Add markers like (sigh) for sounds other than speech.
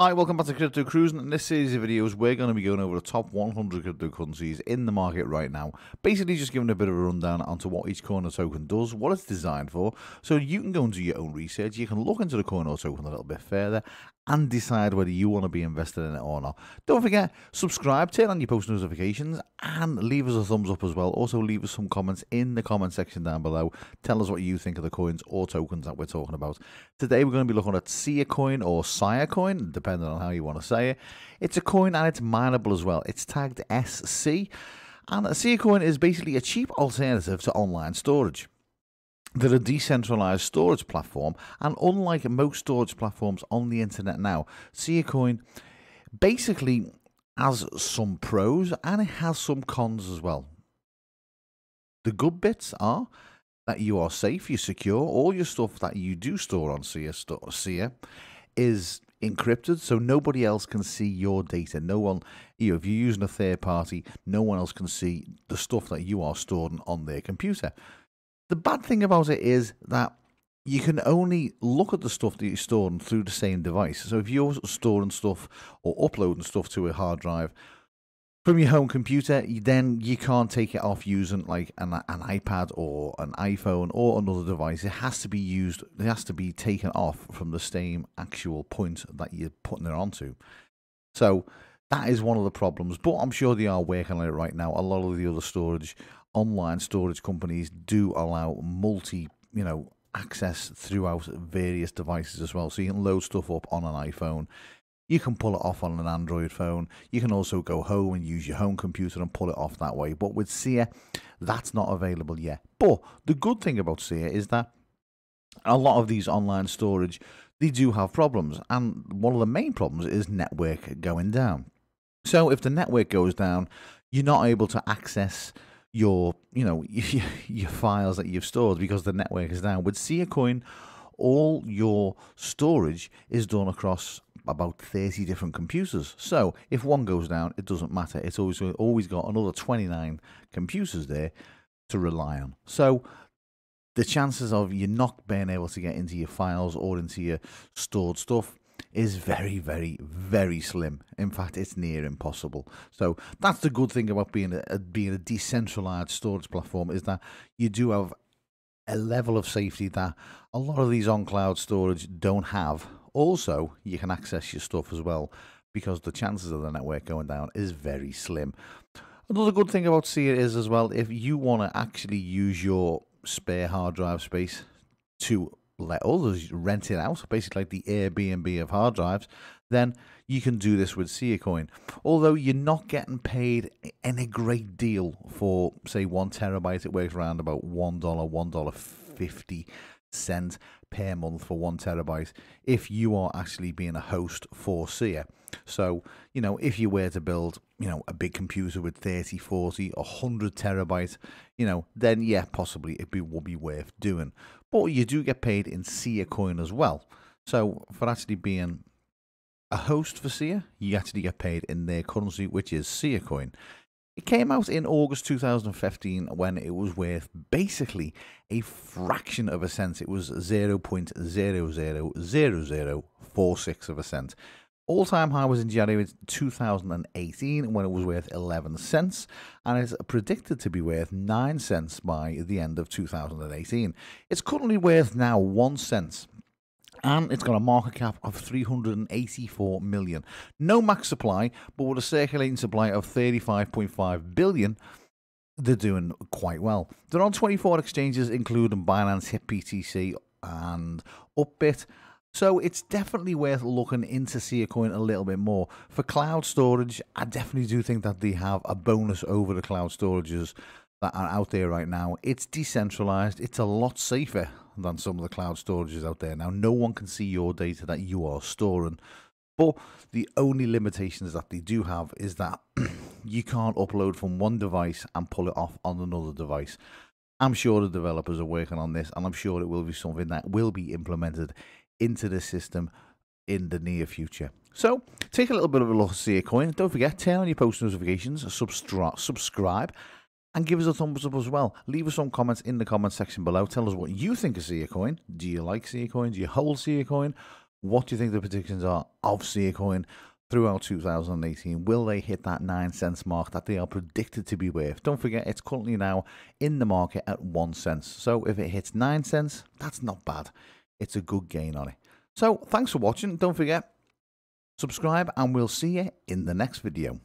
Hi, welcome back to Crypto Cruising. In this series of videos, we're going to be going over the top 100 cryptocurrencies in the market right now. Basically, just giving a bit of a rundown onto what each coin or token does, what it's designed for, so you can go and do your own research. You can look into the coin or token a little bit further and decide whether you want to be invested in it or not. Don't forget, subscribe, turn on your post notifications, and leave us a thumbs up as well. Also, leave us some comments in the comment section down below. Tell us what you think of the coins or tokens that we're talking about. Today, we're going to be looking at Sia coin or Sia coin, on how you want to say it. It's a coin and it's mineable as well. It's tagged SC. And a Sia coin is basically a cheap alternative to online storage. They're a decentralized storage platform, and unlike most storage platforms on the internet now, Siacoin basically has some pros and it has some cons as well. The good bits are that you are safe, you're secure, all your stuff that you do store on Sia is encrypted so nobody else can see your data no one you know, if you're using a third party no one else can see the stuff that you are storing on their computer the bad thing about it is that you can only look at the stuff that you're storing through the same device. So if you're storing stuff or uploading stuff to a hard drive from your home computer, then you can't take it off using like an, an iPad or an iPhone or another device. It has to be used, it has to be taken off from the same actual point that you're putting it onto. So that is one of the problems, but I'm sure they are working on it right now. A lot of the other storage, online storage companies do allow multi, you know, access throughout various devices as well. So you can load stuff up on an iPhone. You can pull it off on an Android phone. You can also go home and use your home computer and pull it off that way. But with Sia, that's not available yet. But the good thing about Sia is that a lot of these online storage, they do have problems. And one of the main problems is network going down. So if the network goes down, you're not able to access your, you know, (laughs) your files that you've stored because the network is down. With Siacoin, all your storage is done across about 30 different computers. So if one goes down, it doesn't matter. It's always always got another 29 computers there to rely on. So the chances of you not being able to get into your files or into your stored stuff is very, very, very slim. In fact, it's near impossible. So that's the good thing about being a, being a decentralized storage platform is that you do have a level of safety that a lot of these on cloud storage don't have. Also, you can access your stuff as well because the chances of the network going down is very slim. Another good thing about Sia is as well if you want to actually use your spare hard drive space to let others rent it out, basically like the Airbnb of hard drives, then you can do this with Siacoin. Although you're not getting paid any great deal for, say, one terabyte, it works around about $1, $1.50 cent per month for one terabyte if you are actually being a host for Sia. So, you know, if you were to build, you know, a big computer with 30, 40, 100 terabytes, you know, then yeah, possibly it be, would be worth doing. But you do get paid in Sia coin as well. So for actually being a host for Sia, you actually get paid in their currency, which is Sia coin. It came out in August 2015 when it was worth basically a fraction of a cent. It was 0.000046 of a cent. All time high was in January 2018 when it was worth 11 cents and is predicted to be worth 9 cents by the end of 2018. It's currently worth now 1 cent and it's got a market cap of 384 million. No max supply, but with a circulating supply of 35.5 billion, they're doing quite well. They're on 24 exchanges, including Binance, HitBTC, and Upbit. So it's definitely worth looking into Siacoin a little bit more. For cloud storage, I definitely do think that they have a bonus over the cloud storages that are out there right now. It's decentralized, it's a lot safer than some of the cloud storages out there. Now, no one can see your data that you are storing. But the only limitations that they do have is that (clears throat) you can't upload from one device and pull it off on another device. I'm sure the developers are working on this, and I'm sure it will be something that will be implemented into the system in the near future. So take a little bit of a look at Siacoin. Don't forget, turn on your post notifications, subscribe, and give us a thumbs up as well. Leave us some comments in the comment section below. Tell us what you think of Sia Coin. Do you like Sia Coin? Do you hold Sia Coin? What do you think the predictions are of Sia Coin throughout 2018? Will they hit that 9 cents mark that they are predicted to be worth? Don't forget, it's currently now in the market at 1 cent. So if it hits 9 cents, that's not bad. It's a good gain on it. So thanks for watching. Don't forget, subscribe, and we'll see you in the next video.